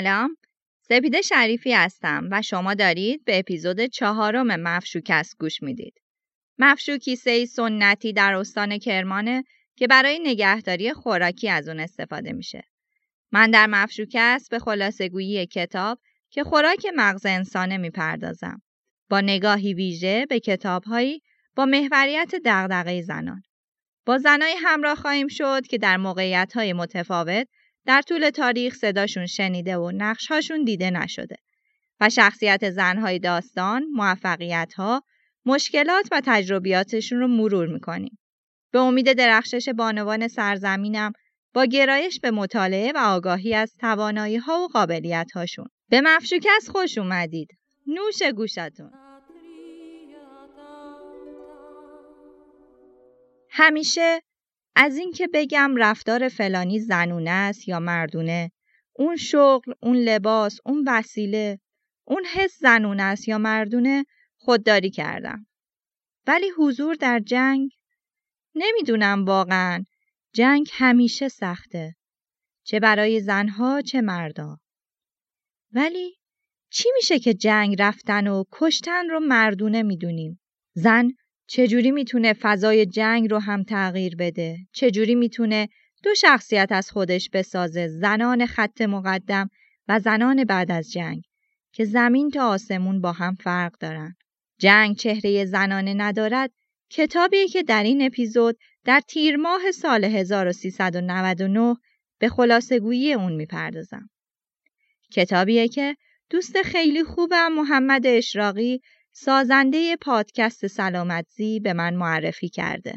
سلام سپیده شریفی هستم و شما دارید به اپیزود چهارم مفشوکست گوش می‌دید. مفشوک کیسه سنتی در استان کرمانه که برای نگهداری خوراکی از اون استفاده میشه. من در مفشوکست به خلاصه گویی کتاب که خوراک مغز انسانه می‌پردازم. با نگاهی ویژه به کتابهایی با محوریت دغدغه زنان. با زنای همراه خواهیم شد که در موقعیت‌های متفاوت در طول تاریخ صداشون شنیده و نقشهاشون دیده نشده و شخصیت زنهای داستان، موفقیتها، مشکلات و تجربیاتشون رو مرور می‌کنیم. به امید درخشش بانوان سرزمینم با گرایش به مطالعه و آگاهی از توانایی ها و قابلیت هاشون. به مفشوکس خوش اومدید. نوش گوشتون. همیشه از اینکه بگم رفتار فلانی زنونه است یا مردونه اون شغل اون لباس اون وسیله اون حس زنونه است یا مردونه خودداری کردم. ولی حضور در جنگ؟ نمی‌دونم واقعا. جنگ همیشه سخته. چه برای زنها چه مردا. ولی چی میشه که جنگ رفتن و کشتن رو مردونه می‌دونیم؟ زن چجوری می‌تونه فضای جنگ رو هم تغییر بده؟ چجوری می‌تونه دو شخصیت از خودش بسازه زنان خط مقدم و زنان بعد از جنگ که زمین تا آسمون با هم فرق دارن. جنگ چهره زنانه ندارد کتابی که در این اپیزود در تیر ماه سال 1399 به خلاصگویی اون می‌پردازم. کتابیه که دوست خیلی خوبم محمد اشراقی سازنده پادکست سلامتزی به من معرفی کرده.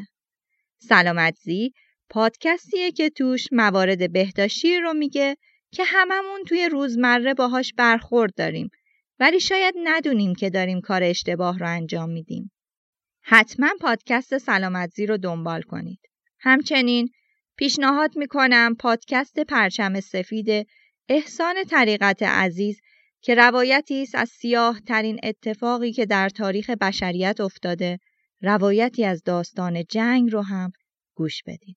سلامتزی پادکستیه که توش موارد بهداشتی رو میگه که هممون توی روزمره باهاش برخورد داریم ولی شاید ندونیم که داریم کار اشتباه رو انجام میدیم. حتما پادکست سلامتزی رو دنبال کنید. همچنین پیشنهاد می‌کنم پادکست پرچم سفید احسان طریقت عزیز که روایتی است از سیاه ترین اتفاقی که در تاریخ بشریت افتاده روایتی از داستان جنگ رو هم گوش بدید.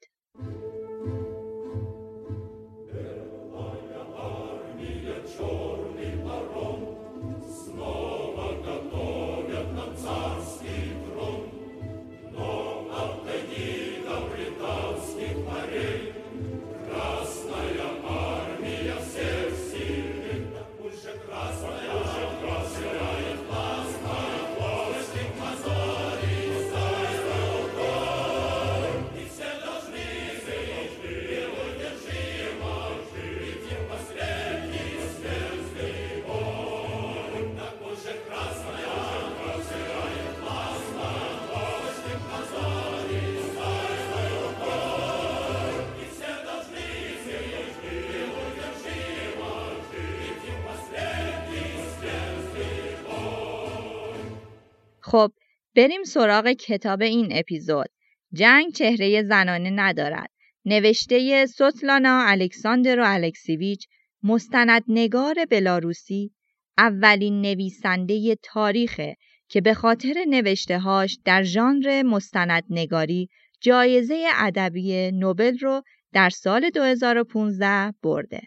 خب بریم سراغ کتاب این اپیزود جنگ چهره زنانه ندارد نوشته سوتلانا الکساندر و الکسیویچ مستندنگار بلاروسی اولین نویسنده تاریخه که به خاطر نوشتههاش در ژانر مستندنگاری جایزه ادبی نوبل رو در سال 2015 برده.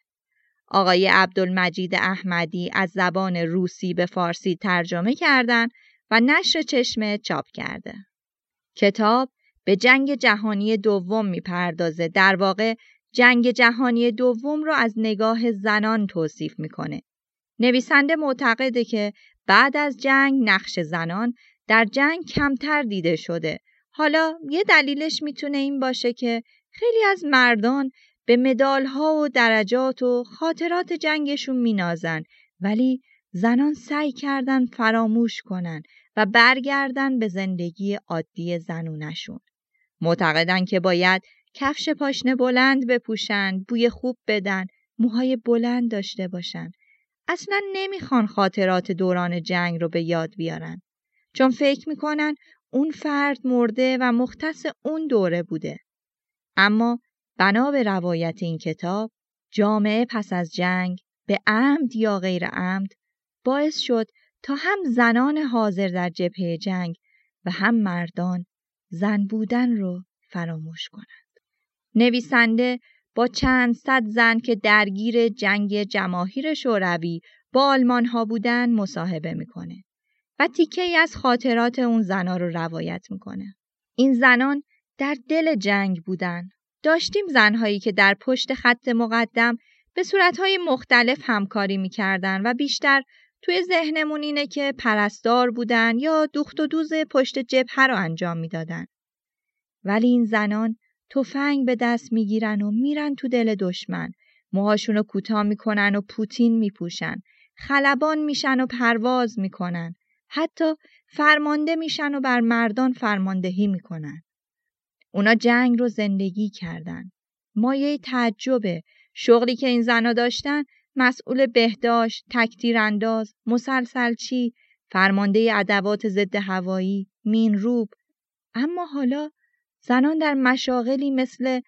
آقای عبدالمجید احمدی از زبان روسی به فارسی ترجمه کردند و نشر چشمه چاپ کرده. کتاب به جنگ جهانی دوم می‌پردازه در واقع جنگ جهانی دوم رو از نگاه زنان توصیف می‌کنه. نویسنده معتقده که بعد از جنگ نقش زنان در جنگ کمتر دیده شده. حالا یه دلیلش می‌تونه این باشه که خیلی از مردان به مدال ها و درجات و خاطرات جنگشون مینازن ولی زنان سعی کردن فراموش کنن و برگردن به زندگی عادی زنونشون. معتقدن که باید کفش پاشنه بلند بپوشن، بوی خوب بدن، موهای بلند داشته باشن. اصلا نمی‌خوان خاطرات دوران جنگ رو به یاد بیارن. چون فکر می‌کنن اون فرد مرده و مختص اون دوره بوده. اما بنا به روایت این کتاب جامعه پس از جنگ به عمد یا غیر عمد باعث شد تا هم زنان حاضر در جبهه جنگ و هم مردان زن بودن رو فراموش کنند. نویسنده با چند صد زن که درگیر جنگ جماهیر شوروی با آلمان ها بودن مصاحبه می‌کنه و تیکه ای از خاطرات اون زنا رو روایت می‌کنه. این زنان در دل جنگ بودن. داشتیم زنهایی که در پشت خط مقدم به صورتهای مختلف همکاری می‌کردن و بیشتر توی ذهنمون اینه که پرستار بودن یا دوخت و دوز پشت جبهه رو انجام می‌دادن. ولی این زنان تفنگ به دست می‌گیرن و میرن تو دل دشمن. موهاشون رو کوتاه می‌کنن و پوتین میپوشن. خلبان میشن و پرواز می‌کنن. حتی فرمانده میشن و بر مردان فرماندهی می‌کنن. اونا جنگ رو زندگی کردن. مایه تعجبه شغلی که این زنا داشتن مسئول بهداشت، تکتیرانداز، مسلسلچی، فرمانده ادوات ضد هوایی، مینروب اما حالا زنان در مشاغلی مثل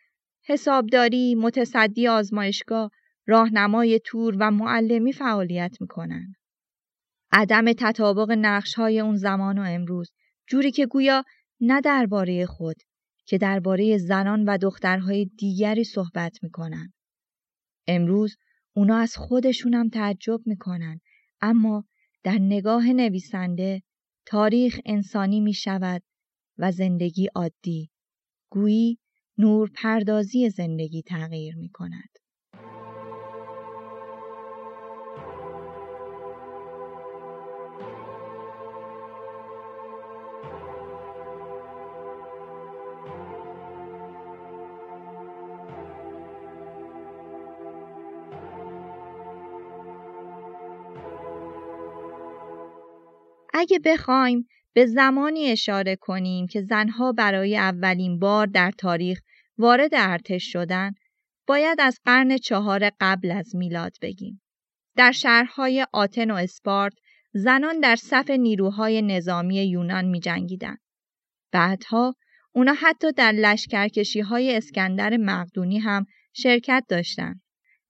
حسابداری، متصدی آزمایشگاه، راهنمای تور و معلمی فعالیت می‌کنن. عدم تطابق نقش های اون زمان و امروز جوری که گویا نه درباره خود که درباره زنان و دخترهای دیگری صحبت می‌کنن. امروز اونا از خودشونم تعجب می‌کنن اما در نگاه نویسنده تاریخ انسانی می شود و زندگی عادی گویی نور پردازی زندگی تغییر می کند. اگه بخوایم به زمانی اشاره کنیم که زنها برای اولین بار در تاریخ وارد ارتش شدن، باید از قرن چهار قبل از میلاد بگیم. در شهرهای آتن و اسپارت زنان در صف نیروهای نظامی یونان می جنگیدن. بعدها اونا حتی در لشکرکشی های اسکندر مقدونی هم شرکت داشتند.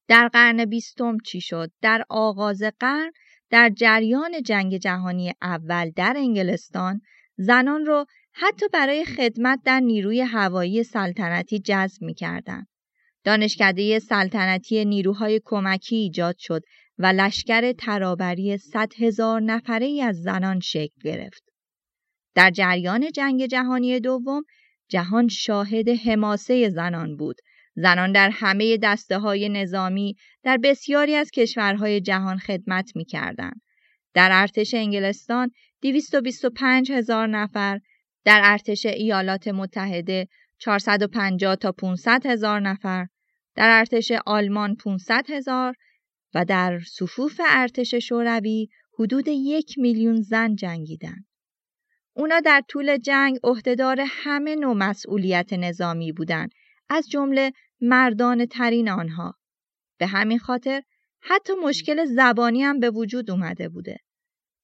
در قرن بیستم چی شد؟ در آغاز قرن در جریان جنگ جهانی اول در انگلستان زنان رو حتی برای خدمت در نیروی هوایی سلطنتی جذب می کردن. دانشکده سلطنتی نیروهای کمکی ایجاد شد و لشکر ترابری صد هزار نفره ای از زنان شکل گرفت. در جریان جنگ جهانی دوم جهان شاهد حماسه زنان بود زنان در همه دسته های نظامی در بسیاری از کشورهای جهان خدمت می کردن. در ارتش انگلستان 225 هزار نفر، در ارتش ایالات متحده 450 تا 500 هزار نفر، در ارتش آلمان 500 هزار و در صفوف ارتش شوروی حدود یک میلیون زن جنگیدند. اونا در طول جنگ عهدهدار همه نوع مسئولیت نظامی بودند از جمله مردان ترین آنها. به همین خاطر حتی مشکل زبانی هم به وجود اومده بوده.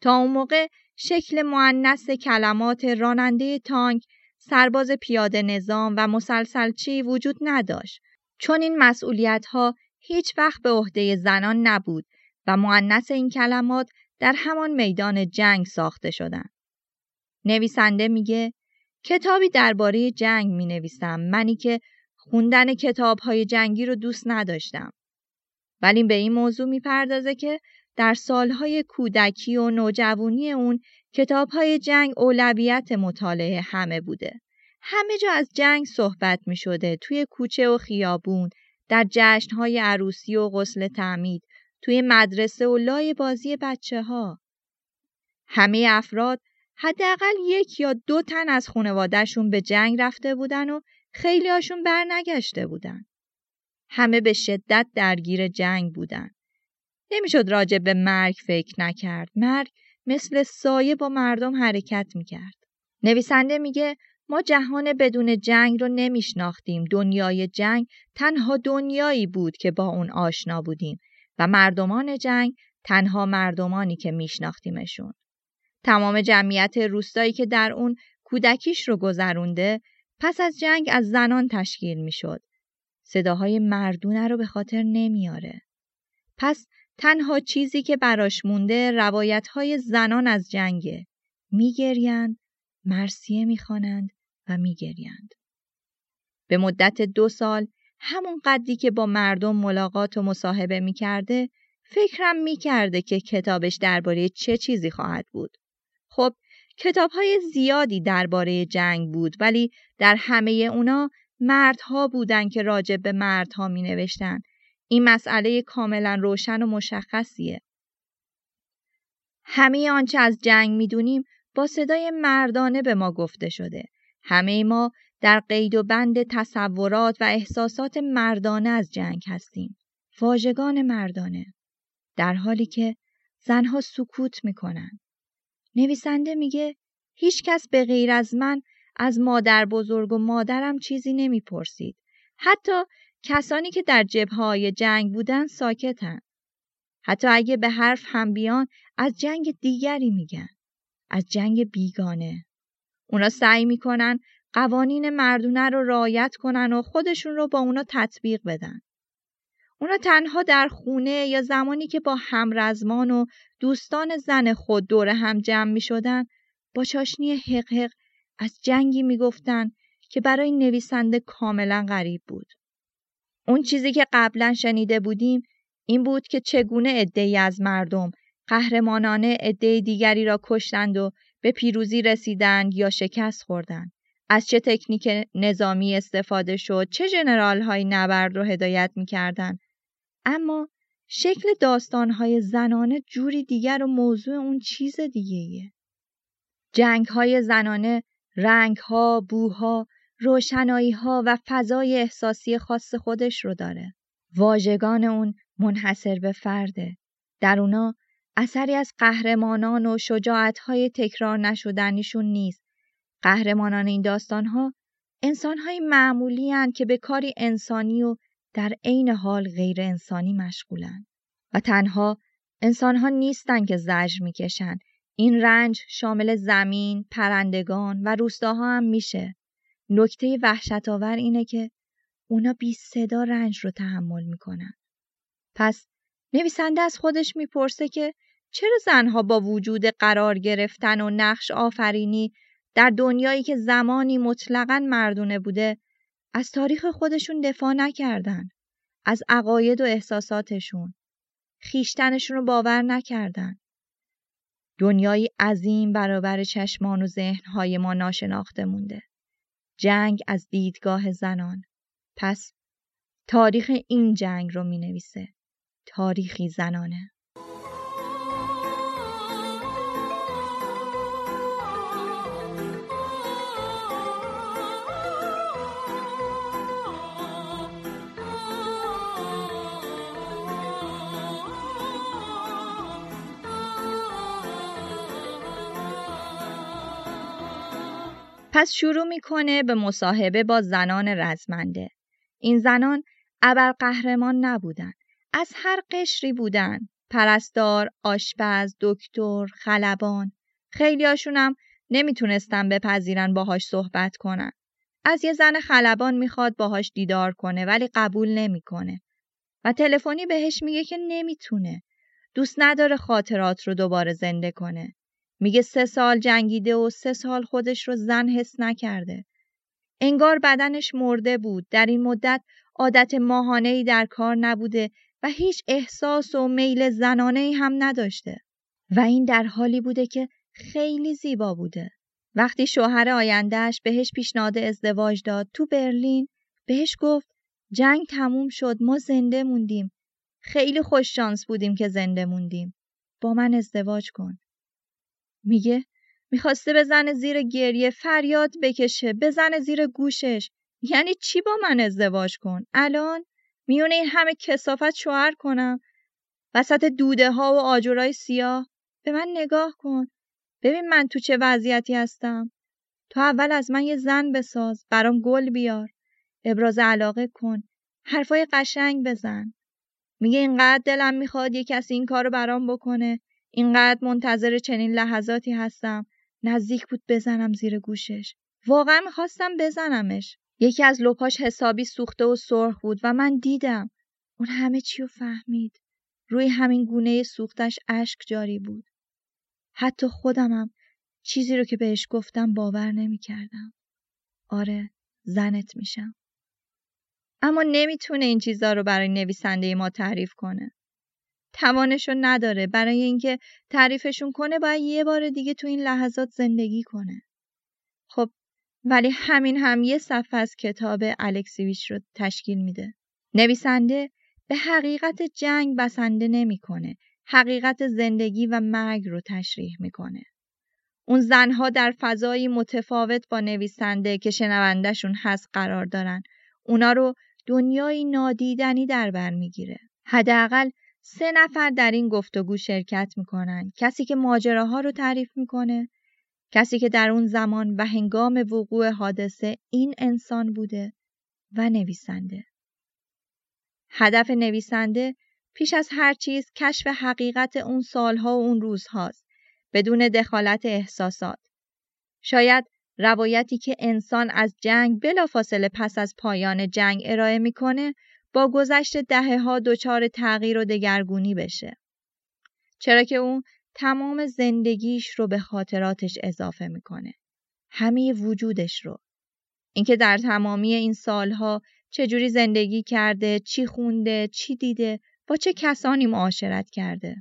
تا اون موقع شکل معنس کلمات راننده تانک، سرباز پیاده نظام و مسلسلچی وجود نداشت. چون این مسئولیت ها هیچ وقت به عهده زنان نبود و معنس این کلمات در همان میدان جنگ ساخته شدند. نویسنده میگه کتابی درباره جنگ می نویسم منی که خوندن کتاب های جنگی رو دوست نداشتم. ولی به این موضوع می‌پردازه که در سالهای کودکی و نوجوانی اون کتاب های جنگ اولویت مطالعه همه بوده. همه جا از جنگ صحبت می شده توی کوچه و خیابون، در جشنهای عروسی و غسل تعمید، توی مدرسه و لای بازی بچه ها. همه افراد حداقل یک یا دو تن از خانوادهشون به جنگ رفته بودن و خیلی هاشون بر نگشته بودن. همه به شدت درگیر جنگ بودن. نمی‌شد راجع به مرگ فکر نکرد. مرگ مثل سایه با مردم حرکت می‌کرد. نویسنده میگه ما جهان بدون جنگ رو نمیشناختیم. دنیای جنگ تنها دنیایی بود که با اون آشنا بودیم و مردمان جنگ تنها مردمانی که میشناختیمشون. تمام جمعیت روستایی که در اون کودکیش رو گذرونده پس از جنگ از زنان تشکیل می شد. صداهای مردونه رو به خاطر نمیاره. پس تنها چیزی که براش مونده روایت های زنان از جنگه. میگریند، مرسیه می‌خوانند و میگریند. به مدت دو سال همون قدری که با مردم ملاقات و مصاحبه می‌کرده فکرم می‌کرده که کتابش درباره چه چیزی خواهد بود. خب کتاب های زیادی درباره جنگ بود ولی در همه اونا مردها بودن که راجع به مردها می نوشتن. این مسئله کاملا روشن و مشخصیه. همه آنچه از جنگ می‌دونیم با صدای مردانه به ما گفته شده. همه ما در قید و بند تصورات و احساسات مردانه از جنگ هستیم. واژگان مردانه. در حالی که زنها سکوت می‌کنن. نویسنده میگه هیچ کس به غیر از من از مادر بزرگ و مادرم چیزی نمی‌پرسید. حتی کسانی که در جبهه جنگ بودن ساکتن. حتی اگه به حرف هم بیان از جنگ دیگری میگن. از جنگ بیگانه. اونا سعی می‌کنن قوانین مردونه رو رعایت کنن و خودشون رو با اونا تطبیق بدن. اونا تنها در خونه یا زمانی که با همرزمان و دوستان زن خود دور هم جمع می شدن با چاشنی حق حق از جنگی می گفتن که برای نویسنده کاملا غریب بود. اون چیزی که قبلا شنیده بودیم این بود که چگونه عدهای از مردم قهرمانانه عده دیگری را کشتند و به پیروزی رسیدند یا شکست خوردند. از چه تکنیک نظامی استفاده شد، چه جنرال های نبرد رو هدایت می‌کردند. اما شکل داستانهای زنانه جوری دیگر و موضوع اون چیز دیگهیه. جنگ های زنانه رنگ ها، بوها، روشنایی ها و فضای احساسی خاص خودش رو داره. واژگان اون منحصر به فرده. در اونا اثری از قهرمانان و های تکرار نشدنیشون نیست. قهرمانان این داستانها انسانهای معمولی که به کاری انسانی و در عین حال غیر انسانی مشغولن و تنها انسانها نیستن که زجر می‌کشن این رنج شامل زمین، پرندگان و روستاها هم میشه. نکته وحشت آور اینه که اونا بی صدا رنج رو تحمل می‌کنن. پس نویسنده از خودش می‌پرسه که چرا زنها با وجود قرار گرفتن و نقش آفرینی در دنیایی که زمانی مطلقا مردونه بوده از تاریخ خودشون دفاع نکردن. از عقاید و احساساتشون. خیشتنشون رو باور نکردن. دنیایی عظیم برابر چشمان و ذهنهای ما ناشناخته مونده. جنگ از دیدگاه زنان. پس تاریخ این جنگ رو می نویسه تاریخی زنانه. پس شروع می‌کنه به مصاحبه با زنان رزمنده. این زنان ابرقهرمان نبودن. از هر قشری بودن. پرستار، آشپز، دکتر، خلبان. خیلی هاشونم نمی‌تونستن بپذیرن باهاش صحبت کنن. از یه زن خلبان می‌خواد باهاش دیدار کنه ولی قبول نمی‌کنه. و تلفنی بهش میگه که نمی‌تونه. دوست نداره خاطرات رو دوباره زنده کنه. میگه سه سال جنگیده و سه سال خودش رو زن حس نکرده. انگار بدنش مرده بود. در این مدت عادت ای در کار نبوده و هیچ احساس و میل زنانه هم نداشته. و این در حالی بوده که خیلی زیبا بوده. وقتی شوهر آیندهش بهش پیشنهاد ازدواج داد تو برلین بهش گفت جنگ تموم شد ما زنده موندیم. خیلی خوش شانس بودیم که زنده موندیم. با من ازدواج کن. میگه می‌خواسته بزنه زیر گریه فریاد بکشه بزنه زیر گوشش. یعنی چی با من ازدواج کن؟ الان؟ میونه این همه کسافت شوهر کنم؟ وسط دوده ها و آجورای سیاه؟ به من نگاه کن. ببین من تو چه وضعیتی هستم. تو اول از من یه زن بساز برام گل بیار. ابراز علاقه کن. حرفای قشنگ بزن. میگه اینقدر دلم می‌خواد یه کسی این کارو برام بکنه. اینقدر منتظر چنین لحظاتی هستم. نزدیک بود بزنم زیر گوشش. واقعا می‌خواستم بزنمش. یکی از لپاش حسابی سوخته و سرخ بود و من دیدم. اون همه چی رو فهمید. روی همین گونه سوختش اشک جاری بود. حتی خودمم چیزی رو که بهش گفتم باور نمی‌کردم. آره زنت میشم. اما نمی‌تونه این چیزا رو برای نویسنده ما تعریف کنه. توانشو نداره برای اینکه تعریفشون کنه باید یه بار دیگه تو این لحظات زندگی کنه. خب ولی همین هم یه صفحه از کتاب الکسیویچ رو تشکیل میده. نویسنده به حقیقت جنگ بسنده نمی‌کنه. حقیقت زندگی و مرگ رو تشریح می‌کنه. اون زنها در فضایی متفاوت با نویسنده که شنوندهشون هست قرار دارن. اونا رو دنیایی نادیدنی در بر می‌گیره. حداقل سه نفر در این گفتگو شرکت می‌کنن. کسی که ماجراها رو تعریف می‌کنه، کسی که در اون زمان و هنگام وقوع حادثه این انسان بوده و نویسنده. هدف نویسنده پیش از هر چیز کشف حقیقت اون سالها و اون روزهاست بدون دخالت احساسات. شاید روایتی که انسان از جنگ بلافاصله پس از پایان جنگ ارائه می‌کنه با گذشت دهه ها دچار تغییر و دگرگونی بشه. چرا که اون تمام زندگیش رو به خاطراتش اضافه می‌کنه. همه وجودش رو. اینکه در تمامی این سالها چجوری زندگی کرده، چی خونده، چی دیده، با چه کسانی معاشرت کرده.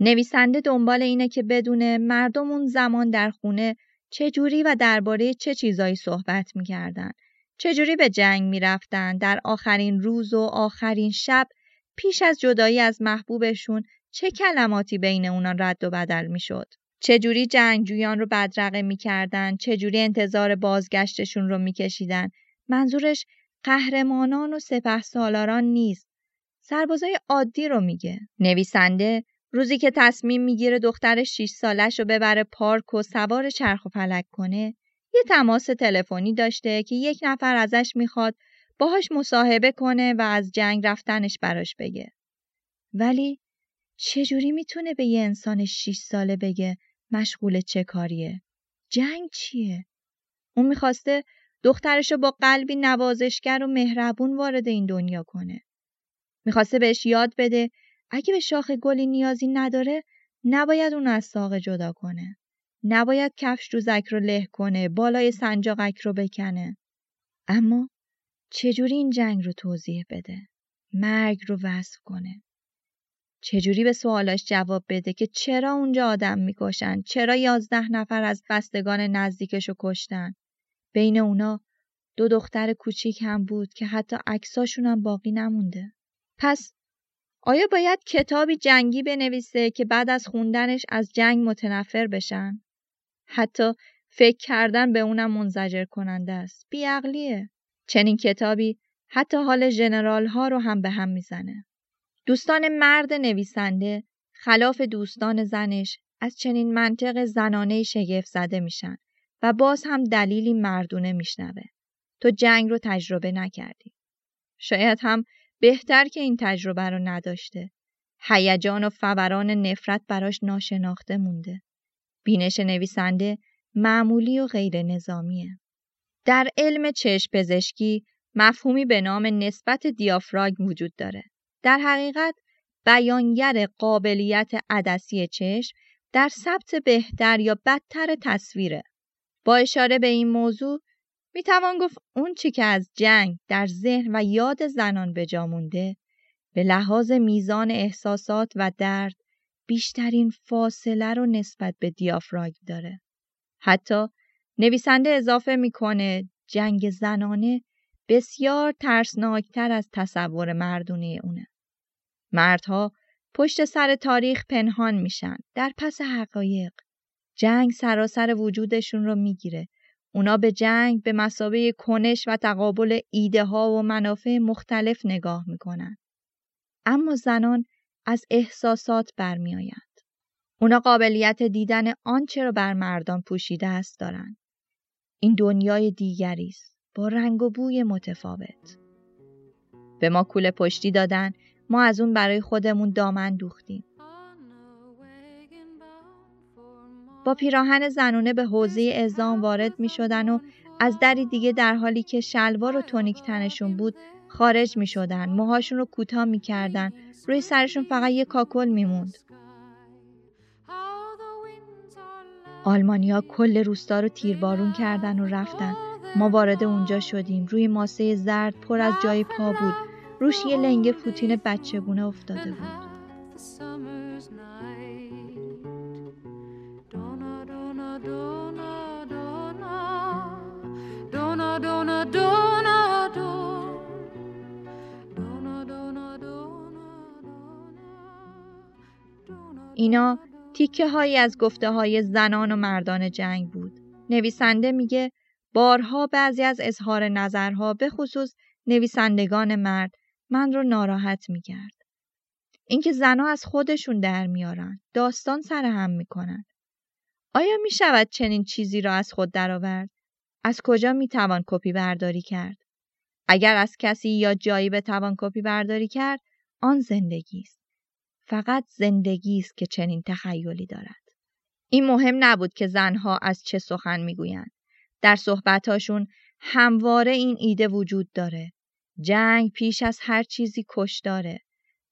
نویسنده دنبال اینه که بدونه مردم اون زمان در خونه چجوری و درباره چه چیزایی صحبت می‌کردن. چجوری به جنگ می‌رفتن در آخرین روز و آخرین شب پیش از جدایی از محبوبشون چه کلماتی بین اونا رد و بدل می‌شد. چجوری جنگجویان رو بدرقه می‌کردن، چجوری انتظار بازگشتشون رو میکشیدن. منظورش قهرمانان و سپه سالاران نیست. سربازای عادی رو میگه. نویسنده روزی که تصمیم می‌گیره دختر 6 سالش رو ببره پارک و سوار چرخ و فلک کنه، یه تماس تلفنی داشته که یک نفر ازش می‌خواد باهاش مصاحبه کنه و از جنگ رفتنش براش بگه. ولی چجوری می‌تونه به یه انسان 6 ساله بگه مشغول چه کاریه؟ جنگ چیه؟ اون می‌خواسته دخترشو با قلبی نوازشگر و مهربون وارد این دنیا کنه. می‌خواسته بهش یاد بده اگه به شاخ گلی نیازی نداره نباید اون از ساقه جدا کنه. نباید کفش دوزک رو له کنه بالای سنجاقک رو بکنه. اما چجوری این جنگ رو توضیح بده؟ مرگ رو وصف کنه. چجوری به سوالاش جواب بده که چرا اونجا آدم می‌کشن؟ چرا یازده نفر از بستگان نزدیکش رو کشتن؟ بین اونا دو دختر کوچیک هم بود که حتی عکساشون هم باقی نمونده. پس آیا باید کتابی جنگی بنویسه که بعد از خوندنش از جنگ متنفر بشن؟ حتی فکر کردن به اونم منزجر کننده است. بیعقلیه. چنین کتابی حتی حال جنرال ها رو هم به هم می‌زنه. دوستان مرد نویسنده خلاف دوستان زنش از چنین منطق زنانه شگفت زده میشن و باز هم دلیلی مردونه میشنوه. تو جنگ رو تجربه نکردی. شاید هم بهتر که این تجربه رو نداشته. هیجان و فوران نفرت براش ناشناخته مونده. بینش نویسنده معمولی و غیر نظامیه. در علم چشم پزشکی مفهومی به نام نسبت دیافراگم وجود داره. در حقیقت بیانگر قابلیت عدسی چشم در ثبت بهتر یا بدتر تصویره. با اشاره به این موضوع می توان گفت اون چی که از جنگ در ذهن و یاد زنان به مونده به لحاظ میزان احساسات و درد بیشترین فاصله رو نسبت به دیافراگم داره. حتی نویسنده اضافه می‌کنه جنگ زنانه بسیار ترسناکتر از تصور مردونه اونه. مردها پشت سر تاریخ پنهان میشن در پس حقایق. جنگ سراسر وجودشون رو می‌گیره. اونا به جنگ به مسابه کنش و تقابل ایده ها و منافع مختلف نگاه می‌کنن. اما زنان از احساسات برمیآیند. اونا قابلیت دیدن آنچه را بر مردان پوشیده است دارند. این دنیای دیگری است با رنگ و بوی متفاوت. به ما کوله پشتی دادن ما از اون برای خودمون دامن دوختیم. با پیراهن زنونه به حوزه ازام وارد می شدن و از دری دیگه در حالی که شلوار و تونیک تنشون بود خارج می شدن. موهاشون رو کوتاه می کردن. روی سرشون فقط یه کاکل می موند. آلمانیا کل روستا رو تیربارون کردن و رفتن. ما وارد اونجا شدیم روی ماسه زرد پر از جای پا بود روش یه لنگ فوتین بچه بونه افتاده بود اینا تیکه هایی از گفته های زنان و مردان جنگ بود. نویسنده میگه بارها بعضی از اظهار نظرها به خصوص نویسندگان مرد من رو ناراحت می‌کرد. اینکه زنها از خودشون در میارن، داستان سر هم می‌کنن. آیا می‌شود چنین چیزی را از خود درآورد؟ از کجا می‌توان کپی برداری کرد؟ اگر از کسی یا جایی بتوان کپی برداری کرد، آن زندگی است. فقط زندگی است که چنین تخیلی دارد. این مهم نبود که زنها از چه سخن می‌گویند. در صحبتاشون همواره این ایده وجود داره. جنگ پیش از هر چیزی کش داره.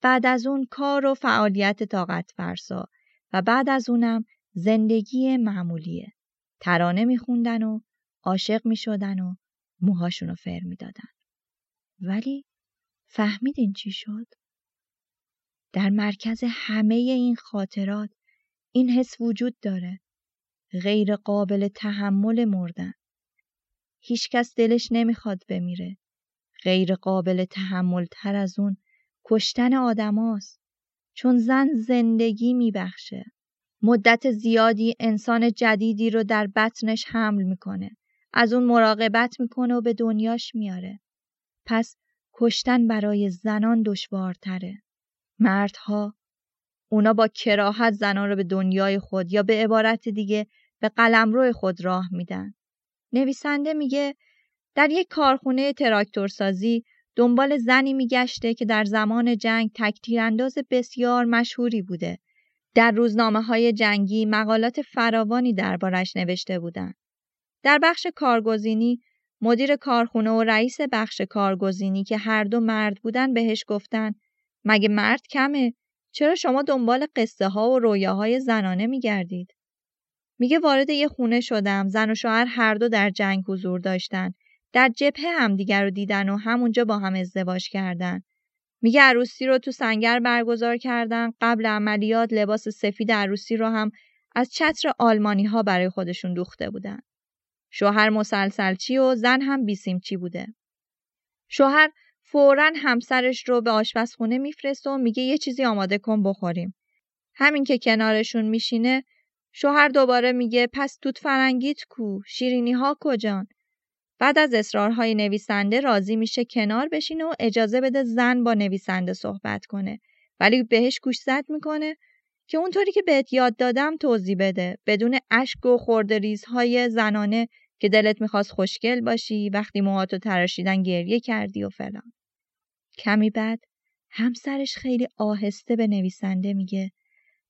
بعد از اون کار و فعالیت طاقت فرسا و بعد از اونم زندگی معمولیه. ترانه میخوندن و عاشق می‌شدن و موهاشونو فر می‌دادن. ولی فهمیدین چی شد؟ در مرکز همه این خاطرات این حس وجود داره. غیر قابل تحمل مردن. هیچکس دلش نمی‌خواد بمیره. غیر قابل تحمل تر از اون کشتن آدماست. چون زن زندگی میبخشه. مدت زیادی انسان جدیدی رو در بطنش حمل می‌کنه. از اون مراقبت می‌کنه و به دنیاش میاره. پس کشتن برای زنان دشوارتره. مردها اونا با کراهت زنان رو به دنیای خود یا به عبارت دیگه به قلمرو خود راه میدن. نویسنده میگه در یک کارخونه تراکتورسازی دنبال زنی میگشته که در زمان جنگ تکتیرانداز بسیار مشهوری بوده. در روزنامه های جنگی مقالات فراوانی دربارش نوشته بودند. در بخش کارگزینی مدیر کارخونه و رئیس بخش کارگزینی که هر دو مرد بودن بهش گفتن مگه مرد کمه؟ چرا شما دنبال قصه ها و رویاهای زنانه میگردید؟ میگه وارد یه خونه شدم زن و شوهر هر دو در جنگ حضور داشتن. در جبهه همدیگر رو دیدن و همونجا با هم ازدواج کردن. میگه عروسی رو تو سنگر برگزار کردن. قبل عملیات لباس سفید عروسی رو هم از چتر آلمانی ها برای خودشون دوخته بودن. شوهر مسلسلچی و زن هم بیسیمچی بوده؟ شوهر فورا همسرش رو به آشپزخونه میفرسته و میگه یه چیزی آماده کن بخوریم. همین که کنارشون میشینه شوهر دوباره میگه پس توت فرنگیت کو؟ شیرینی ها کجان؟ بعد از اصرارهای نویسنده راضی میشه کنار بشینه و اجازه بده زن با نویسنده صحبت کنه. ولی بهش گوش می‌کنه که اونطوری که بهت یاد دادم توضیح بده. بدون اشک و خورده ریزهای زنانه که دلت می‌خواست خوشگل باشی وقتی موهاتو تراشیدن گریه کردی و فلان. کمی بعد همسرش خیلی آهسته به نویسنده میگه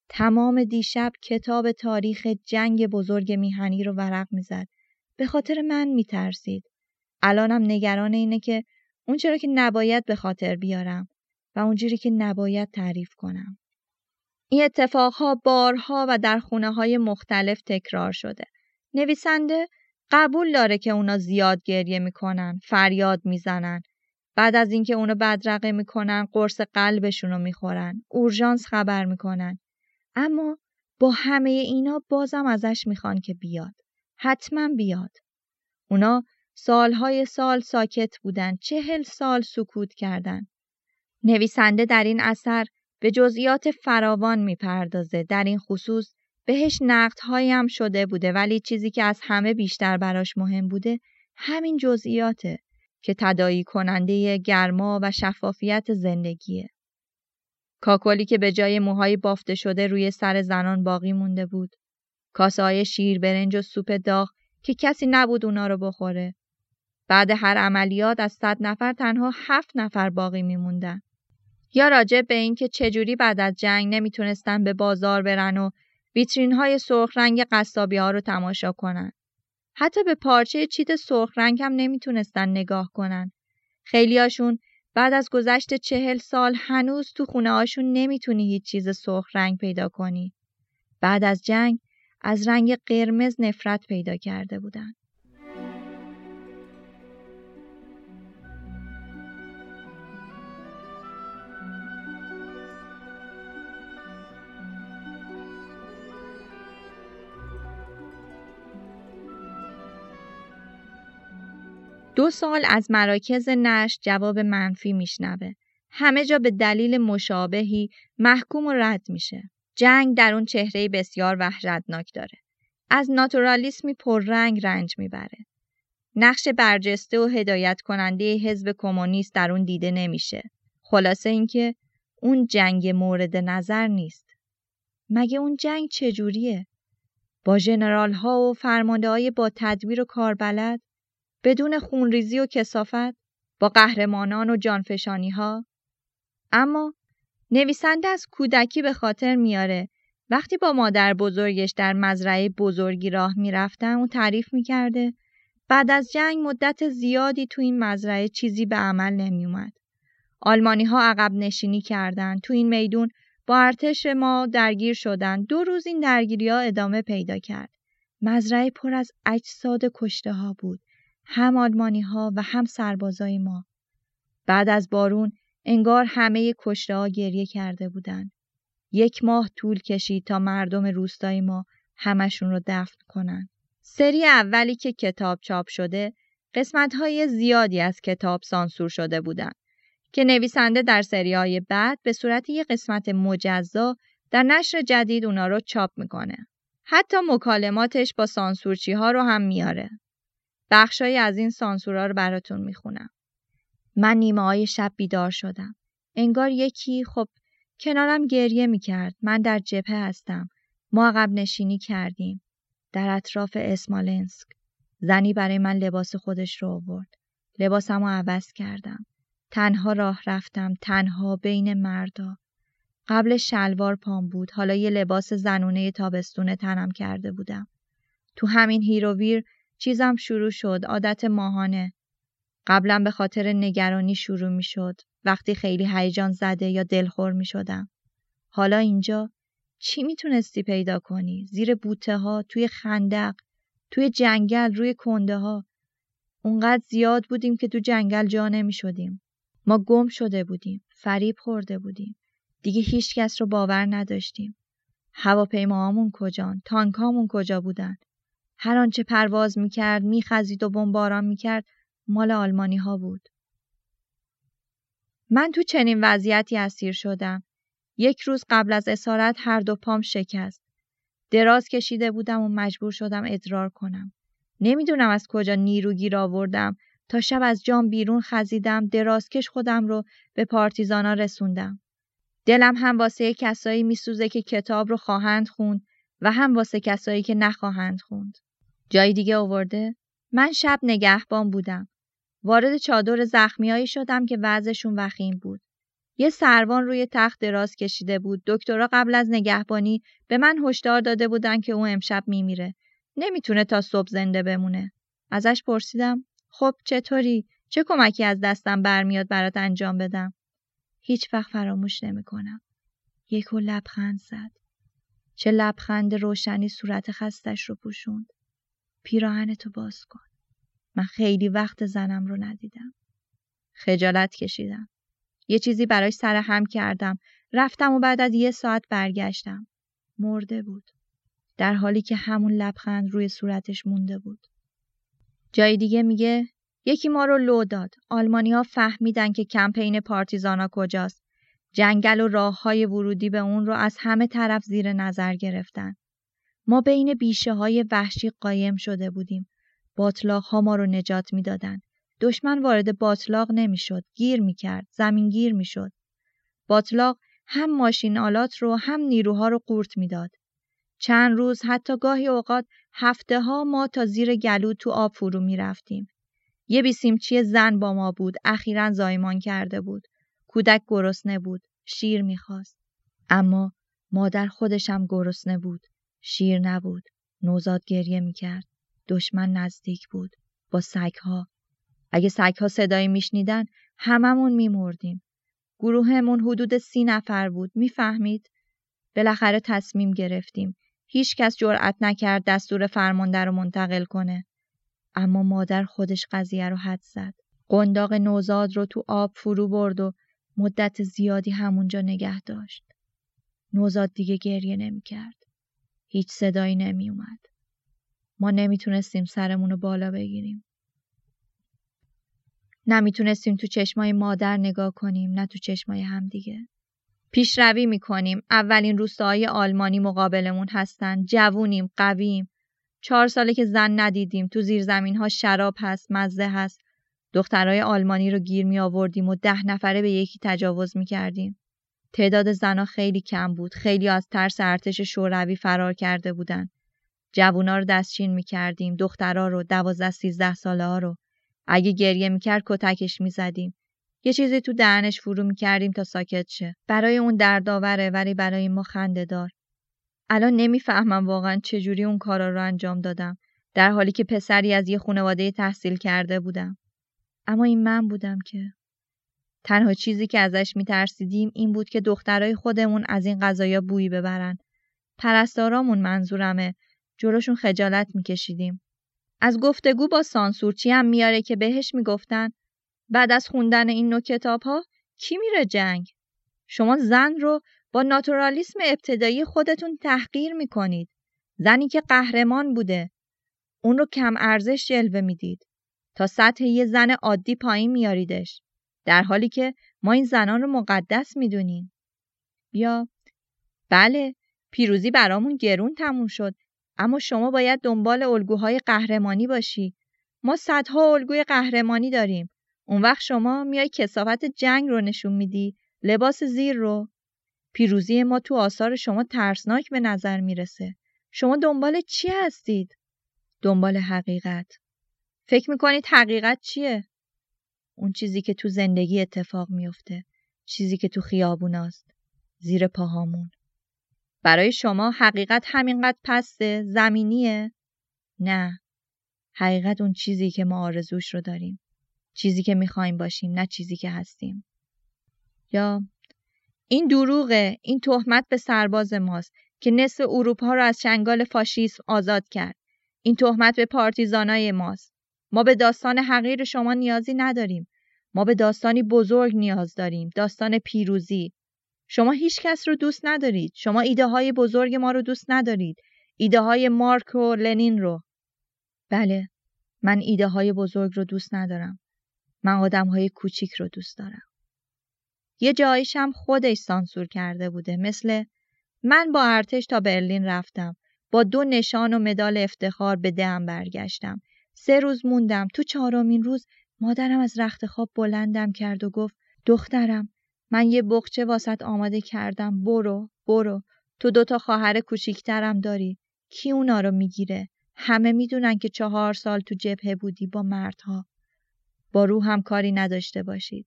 تمام دیشب کتاب تاریخ جنگ بزرگ میهنی رو ورق می‌زد. به خاطر من میترسید. الانم نگران اینه که اون چرا که نباید به خاطر بیارم و اونجوری که نباید تعریف کنم. این اتفاقها بارها و در خونه های مختلف تکرار شده. نویسنده قبول داره که اونا زیاد گریه می‌کنن، فریاد می‌زنن بعد از اینکه اونو بدرقه می‌کنن قرص قلبشونو می‌خورن اورژانس خبر می‌کنن. اما با همه اینا بازم ازش می‌خوان که بیاد. حتما بیاد. اونا سالهای سال ساکت بودن چهل سال سکوت کردن. نویسنده در این اثر به جزئیات فراوان می‌پردازه. در این خصوص بهش نقدهایی هم شده بوده ولی چیزی که از همه بیشتر براش مهم بوده همین جزئیاته. که تدایی کننده گرما و شفافیت زندگیه. کاکلی که به جای موهای بافته شده روی سر زنان باقی مونده بود. کاسه های شیر برنج و سوپ داغ که کسی نبود اونا رو بخوره. بعد هر عملیات از صد نفر تنها هفت نفر باقی میموندن. یا راجع به اینکه چجوری بعد از جنگ نمی‌تونستن به بازار برن و ویترین های سرخ رنگ قصابی ها رو تماشا کنن. حتی به پارچه چیت سرخ رنگ هم نمی‌تونستن نگاه کنن. خیلیاشون بعد از گذشت چهل سال هنوز تو خونه هاشون نمی‌تونی هیچ چیز سرخ رنگ پیدا کنی. بعد از جنگ از رنگ قرمز نفرت پیدا کرده بودن. دو سال از مراکز نش جواب منفی میشنوه. همه جا به دلیل مشابهی محکوم و رد میشه. جنگ در اون چهره بسیار وحشتناک داره. از ناتورالیسمی پررنگ رنج می‌بره. نقش برجسته و هدایت کننده حزب کمونیست در اون دیده نمیشه. خلاصه اینکه اون جنگ مورد نظر نیست. مگه اون جنگ چجوریه؟ با جنرال ها و فرمانده های با تدبیر و کاربلد؟ بدون خونریزی و کسافت؟ با قهرمانان و جانفشانی ها؟ اما نویسنده از کودکی به خاطر میاره وقتی با مادر بزرگش در مزرعه بزرگی راه می‌رفتن اون تعریف می‌کرده بعد از جنگ مدت زیادی تو این مزرعه چیزی به عمل نمیومد. آلمانی ها عقب نشینی کردند. تو این میدون با ارتش ما درگیر شدند. دو روز این درگیری ها ادامه پیدا کرد. مزرعه پر از اجساد کشته ها بود. هم آلمانی ها و هم سربازای ما. بعد از بارون انگار همه کشته ها گریه کرده بودند. یک ماه طول کشید تا مردم روستای ما همشون رو دفن کنن. سری اولی که کتاب چاپ شده قسمت های زیادی از کتاب سانسور شده بودند که نویسنده در سری های بعد به صورت یک قسمت مجزا در نشر جدید اونا رو چاپ می‌کنه. حتی مکالماتش با سانسورچی ها رو هم میاره. بخشای از این سانسورها رو براتون می‌خونم. من نیمه های شب بیدار شدم. انگار یکی خب کنارم گریه می‌کرد. من در جبهه هستم. ما عقب نشینی کردیم. در اطراف اسمالنسک. زنی برای من لباس خودش رو آورد. لباسم رو عوض کردم. تنها راه رفتم. تنها بین مردا. قبل شلوار پام بود. حالا یه لباس زنونه تابستونه تنم کرده بودم. تو همین هیروویر چیزم شروع شد. عادت ماهانه. قبلا به خاطر نگرانی شروع می شد. وقتی خیلی هیجان زده یا دلخور می شدم. حالا اینجا چی می‌تونستی پیدا کنی؟ زیر بوته ها، توی خندق، توی جنگل، روی کنده ها. اونقدر زیاد بودیم که تو جنگل جا نمی شدیم. ما گم شده بودیم. فریب خورده بودیم. دیگه هیچ کس رو باور نداشتیم. هواپیماهامون کجان؟ تانکامون کجا بودن؟ هر آنچه پرواز می‌کرد، میخزید و بمباران می‌کرد، مال آلمانی ها بود. من تو چنین وضعیتی اسیر شدم. یک روز قبل از اسارت هر دو پام شکست. دراز کشیده بودم و مجبور شدم ادرار کنم. نمی‌دونم از کجا نیرو گیر آوردم تا شب از جام بیرون خزیدم درازکش خودم رو به پارتیزانا رسوندم. دلم هم واسه کسایی میسوزه که کتاب رو خواهند خوند و هم واسه کسایی که نخواهند خوند. جای دیگه آورده؟ من شب نگهبان بودم. وارد چادر زخمیایی شدم که وضعشون وخیم بود. یه سروان روی تخت دراز کشیده بود. دکترها قبل از نگهبانی به من هشدار داده بودن که او امشب میمیره. نمی‌تونه تا صبح زنده بمونه. ازش پرسیدم خب چطوری؟ چه کمکی از دستم برمیاد برات انجام بدم؟ هیچ وقت فراموش نمی‌کنم. یکو لبخند زد. چه لبخند روشنی صورت خستش رو پوشوند. پیراهنتو باز کن. من خیلی وقت زنم رو ندیدم. خجالت کشیدم. یه چیزی براش سر هم کردم. رفتم و بعد از یه ساعت برگشتم. مرده بود. در حالی که همون لبخند روی صورتش مونده بود. جای دیگه میگه یکی ما رو لو داد. آلمانی ها فهمیدن که کمپین پارتیزانا کجاست. جنگل و راه های ورودی به اون رو از همه طرف زیر نظر گرفتن. ما بین بیشه های وحشی قایم شده بودیم. باطلاق ها ما رو نجات می‌دادن. دشمن وارد باطلاق نمی‌شد، گیر می‌کرد، زمین گیر می‌شد. باطلاق هم ماشین آلات رو هم نیروها رو قورت می‌داد. چند روز حتی گاهی اوقات هفته ها ما تا زیر گلو تو آب فرو می رفتیم. یه بیسیمچی زن با ما بود اخیرا زایمان کرده بود. کودک گرسنه بود. شیر می‌خواست. اما مادر خودشم گرسنه بود. شیر نبود. نوزاد گریه می‌کرد. دشمن نزدیک بود. با سگها. اگه سگها صدایی میشنیدن هممون میمردیم. گروهمون حدود سی نفر بود. می‌فهمید؟ بالاخره تصمیم گرفتیم. هیچ کس جرأت نکرد دستور فرمانده رو منتقل کنه. اما مادر خودش قضیه رو حد زد. قنداق نوزاد رو تو آب فرو برد و مدت زیادی همونجا نگه داشت. نوزاد دیگه گریه نمی کرد. هیچ صدایی نمی اومد. ما نمی‌تونستیم سرمون رو بالا بگیریم. نمی‌تونستیم تو چشمای مادر نگاه کنیم نه تو چشمای همدیگه. پیشروی می‌کنیم. اولین روستاهای آلمانی مقابلمون هستن. جوونیم، قویم. چهار ساله که زن ندیدیم. تو زیرزمین ها شراب هست، مزه هست. دخترای آلمانی رو گیر می آوردیم و ده نفره به یکی تجاوز می کردیم. تعداد زنها خیلی کم بود. خیلی از ترس ارتش شوروی فرار کرده بودن. جوونا رو دستچین می کردیم. دخترها رو، دوازده سیزده ساله ها رو. اگه گریه می‌کرد کتکش می‌زدیم. یه چیزی تو دهنش فرو می‌کردیم تا ساکت شه. برای اون دردآوره ولی برای ما خنده دار. الان نمی‌فهمم واقعا چجوری اون کارا رو انجام دادم. در حالی که پسری از یه خانواده تحصیل کرده بودم. اما این من بودم که تنها چیزی که ازش میترسیدیم این بود که دخترای خودمون از این غذایا بویی ببرن. پرستارامون منظورمه. جلوشون خجالت میکشیدیم. از گفتگو با سانسورچی هم میاره که بهش می‌گفتن بعد از خوندن این نوع کتاب ها کی میره جنگ؟ شما زن رو با ناتورالیسم ابتدایی خودتون تحقیر می‌کنید. زنی که قهرمان بوده. اون رو کم ارزش جلوه می‌دید. تا سطح یه زن عادی پایین میاریدش. در حالی که ما این زنان رو مقدس می‌دونیم. یا بله پیروزی برامون گرون تموم شد اما شما باید دنبال الگوهای قهرمانی باشی. ما صدها الگوی قهرمانی داریم. اون وقت شما میای کسافت جنگ رو نشون میدی، لباس زیر رو. پیروزی ما تو آثار شما ترسناک به نظر می‌رسه. شما دنبال چی هستید؟ دنبال حقیقت. فکر می‌کنید حقیقت چیه؟ اون چیزی که تو زندگی اتفاق میفته. چیزی که تو خیابوناست. زیر پاهامون. برای شما حقیقت همینقدر پسته زمینیه؟ نه. حقیقت اون چیزی که ما آرزوش رو داریم. چیزی که می‌خوایم باشیم نه چیزی که هستیم. یا این دروغه این تهمت به سرباز ماست که نصف اروپا رو از چنگال فاشیسم آزاد کرد. این تهمت به پارتیزانای ماست. ما به داستان حقیر شما نیازی نداریم. ما به داستانی بزرگ نیاز داریم. داستان پیروزی. شما هیچ کس رو دوست ندارید. شما ایده های بزرگ ما رو دوست ندارید. ایده های مارک و لنین رو. بله، من ایده های بزرگ رو دوست ندارم. من آدم های کوچیک رو دوست دارم. یه جایش هم خودش سانسور کرده بوده مثل من با ارتش تا برلین رفتم. با دو نشان و مدال افتخار به دهم برگشتم. سه روز موندم. تو چهارمین روز مادرم از رخت خواب بلندم کرد و گفت دخترم من یه بخچه واسط آماده کردم. برو برو. تو دوتا خواهر کوچیکترم داری. کی اونا رو می‌گیره؟ همه می‌دونن که چهار سال تو جبهه بودی با مردها. با روح هم کاری نداشته باشید.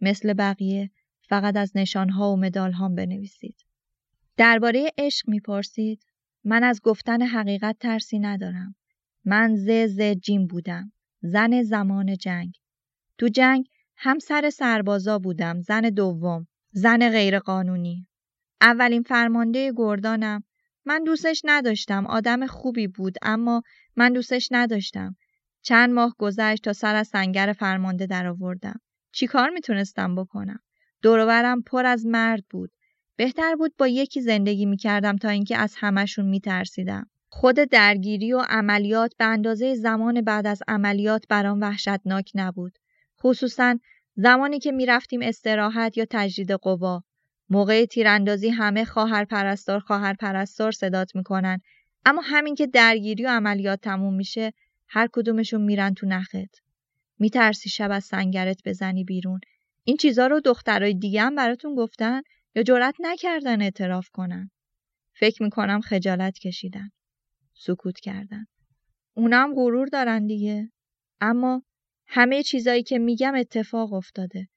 مثل بقیه فقط از نشانها و مدالهام بنویسید. درباره عشق می‌پرسید. من از گفتن حقیقت ترسی ندارم. من ز ز جیم بودم زن زمان جنگ. تو جنگ همسر سربازا بودم زن دوم زن غیرقانونی. اولین فرمانده گردانم. من دوستش نداشتم آدم خوبی بود اما من دوستش نداشتم. چند ماه گذشت تا سر از سنگر فرمانده درآوردم. چی کار می‌تونستم بکنم؟ دوروبرم پر از مرد بود. بهتر بود با یکی زندگی می‌کردم تا اینکه از همشون میترسیدم. خود درگیری و عملیات به اندازه زمان بعد از عملیات برام وحشتناک نبود. خصوصا زمانی که می‌رفتیم استراحت یا تجدید قوا. موقع تیراندازی همه خواهر پرستار خواهر پرستار صدات می‌کنن. اما همین که درگیری و عملیات تموم میشه هر کدومشون میرن تو نخت. میترسی شب از سنگرت بزنی بیرون. این چیزا رو دخترای دیگه هم براتون گفتن یا جرأت نکردن اعتراف کنن؟ فکر می‌کنم خجالت کشیدن. سکوت کردن اونم غرور دارن دیگه اما همه چیزایی که میگم اتفاق افتاده.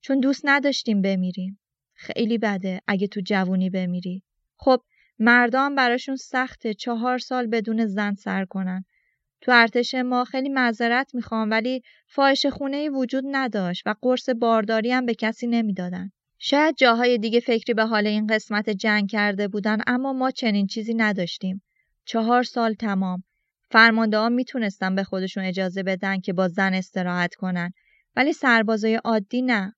چون دوست نداشتیم بمیریم. خیلی بده اگه تو جوونی بمیری. خب مردان براشون سخته چهار سال بدون زن سر کنن. تو ارتش ما خیلی معذرت می‌خوام ولی فاحش خونه وجود نداشت و قرص بارداری هم به کسی نمی‌دادن. شاید جاهای دیگه فکری به حال این قسمت جنگ کرده بودن اما ما چنین چیزی نداشتیم. چهار سال تمام فرمانده ها می‌تونستن به خودشون اجازه بدن که با زن استراحت کنن ولی سربازای عادی نه.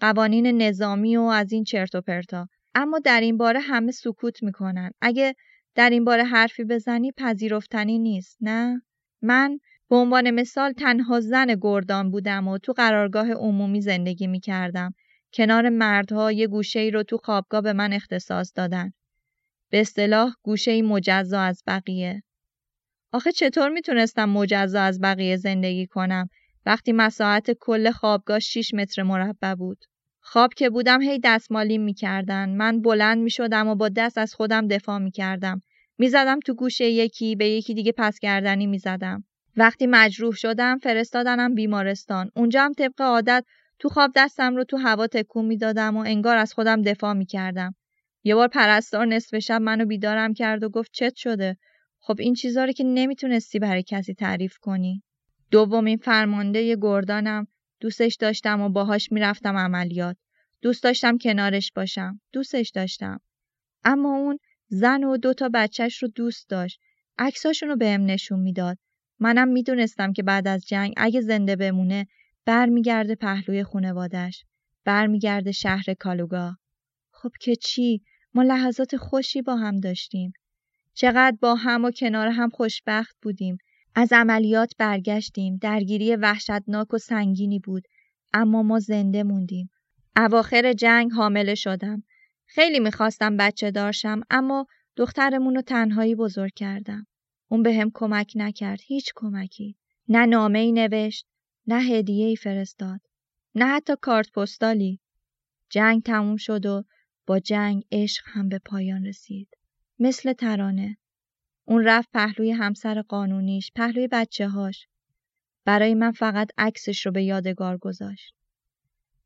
قوانین نظامی و از این چرت و پرتا. اما در این باره همه سکوت می‌کنن. اگه در این باره حرفی بزنی پذیرفتنی نیست نه؟ من به عنوان مثال تنها زن گردان بودم و تو قرارگاه عمومی زندگی می کردم. کنار مردها یه گوشه ای رو تو خوابگاه به من اختصاص دادن. به اصطلاح گوشه مجزا از بقیه. آخه چطور می‌تونستم مجزا از بقیه زندگی کنم وقتی مساحت کل خوابگاه 6 متر مربع بود؟ خواب که بودم هی دستمالی می‌کردن. من بلند می‌شدم و با دست از خودم دفاع می‌کردم. می‌زدم تو گوشه یکی به یکی دیگه پس گردنی می‌زدم. وقتی مجروح شدم فرستادنم بیمارستان. اونجا هم طبق عادت تو خواب دستم رو تو هوا تکون می‌دادم و انگار از خودم دفاع می‌کردم. یه بار پرستار نصف شب منو بیدارم کرد و گفت چت شده؟ خب این چیزا رو که نمی‌تونستی برای کسی تعریف کنی. دومین فرمانده گردانم دوستش داشتم و باهاش می‌رفتم عملیات. دوست داشتم کنارش باشم. دوستش داشتم. اما اون زن و دو تا بچهش رو دوست داشت. عکساشون رو بهم نشون می‌داد. منم می‌دونستم که بعد از جنگ اگه زنده بمونه برمیگرده پهلوی خونوادش. برمیگرده شهر کالوگا. خب که چی؟ ما لحظات خوشی با هم داشتیم. چقدر با هم و کنار هم خوشبخت بودیم. از عملیات برگشتیم. درگیری وحشتناک و سنگینی بود. اما ما زنده موندیم. اواخر جنگ حامله شدم. خیلی می‌خواستم بچه دارشم اما دخترمون رو تنهایی بزرگ کردم. اون به هم کمک نکرد. هیچ کمکی. نه نامه ای نوشت. نه هدیه ای فرستاد. نه حتی کارت پستالی. جنگ تموم شد و با جنگ عشق هم به پایان رسید. مثل ترانه. اون رفت پهلوی همسر قانونیش، پهلوی بچه هاش. برای من فقط عکسش رو به یادگار گذاشت.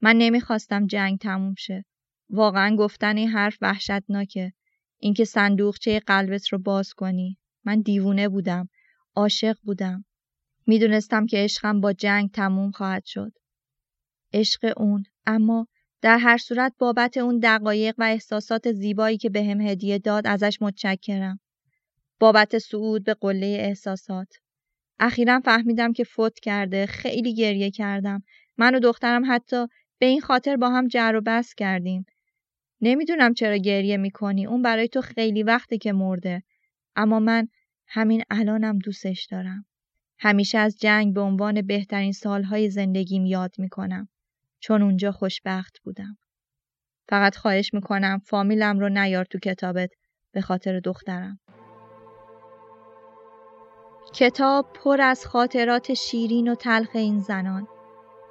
من نمی‌خواستم جنگ تموم شه. واقعا گفتن این حرف وحشتناکه. اینکه صندوقچه قلبت رو باز کنی. من دیوونه بودم. عاشق بودم. می‌دونستم که عشقم با جنگ تموم خواهد شد. عشق اون اما در هر صورت بابت اون دقایق و احساسات زیبایی که بهم به هدیه داد ازش متشکرم. بابت صعود به قله احساسات. اخیرا فهمیدم که فوت کرده خیلی گریه کردم. من و دخترم حتی به این خاطر با هم جر و بس کردیم. نمی‌دونم چرا گریه می‌کنی. اون برای تو خیلی وقته که مرده. اما من همین الانم دوستش دارم. همیشه از جنگ به عنوان بهترین سالهای زندگیم یاد می‌کنم. چون اونجا خوشبخت بودم. فقط خواهش می‌کنم فامیلم رو نیار تو کتابت به خاطر دخترم. کتاب پر از خاطرات شیرین و تلخ این زنان.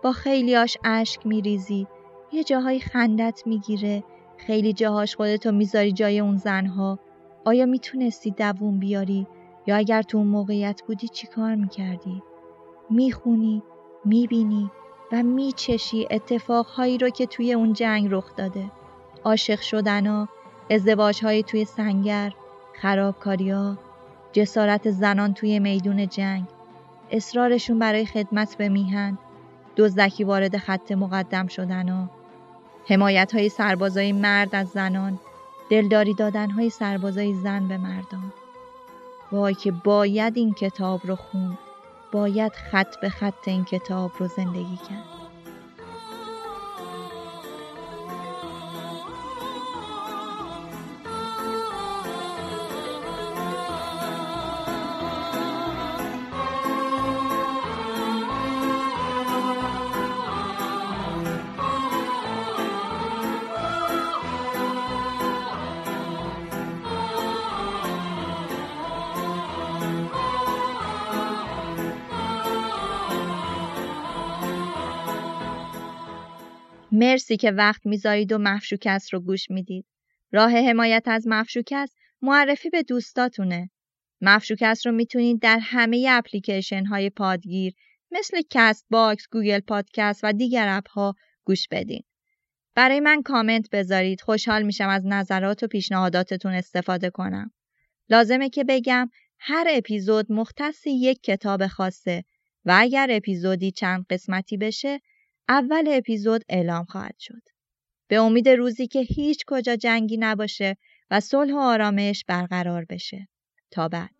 با خیلیاش اشک میریزی. یه جاهای خندت می‌گیره. خیلی جاهاش خودتو می‌ذاری جای اون زنها. آیا می‌تونستی دووم بیاری یا اگر تو اون موقعیت بودی چی کار می‌کردی؟ می‌خونی، می‌بینی و میچشی اتفاقهایی رو که توی اون جنگ رخ داده. عاشق شدنا، ازدواجهایی توی سنگر، خرابکاریا، جسارت زنان توی میدون جنگ، اصرارشون برای خدمت به میهن، دزدکی وارد خط مقدم شدنا، حمایت های سربازای مرد از زنان، دلداری دادن های سربازای زن به مردان. وای که باید این کتاب رو خون. باید خط به خط این کتاب رو زندگی کرد. مرسی که وقت می‌ذارید و مفشوکست رو گوش می‌دید. راه حمایت از مفشوکست معرفی به دوستاتونه. مفشوکست رو می‌تونید در همه اپلیکیشن های پادگیر مثل Castbox، Google Podcast و دیگر اپ ها گوش بدین. برای من کامنت بذارید. خوشحال میشم از نظرات و پیشنهاداتتون استفاده کنم. لازمه که بگم هر اپیزود مختص یک کتاب خاصه و اگر اپیزودی چند قسمتی بشه اول اپیزود اعلام خواهد شد. به امید روزی که هیچ کجا جنگی نباشه و صلح و آرامش برقرار بشه. تا بعد.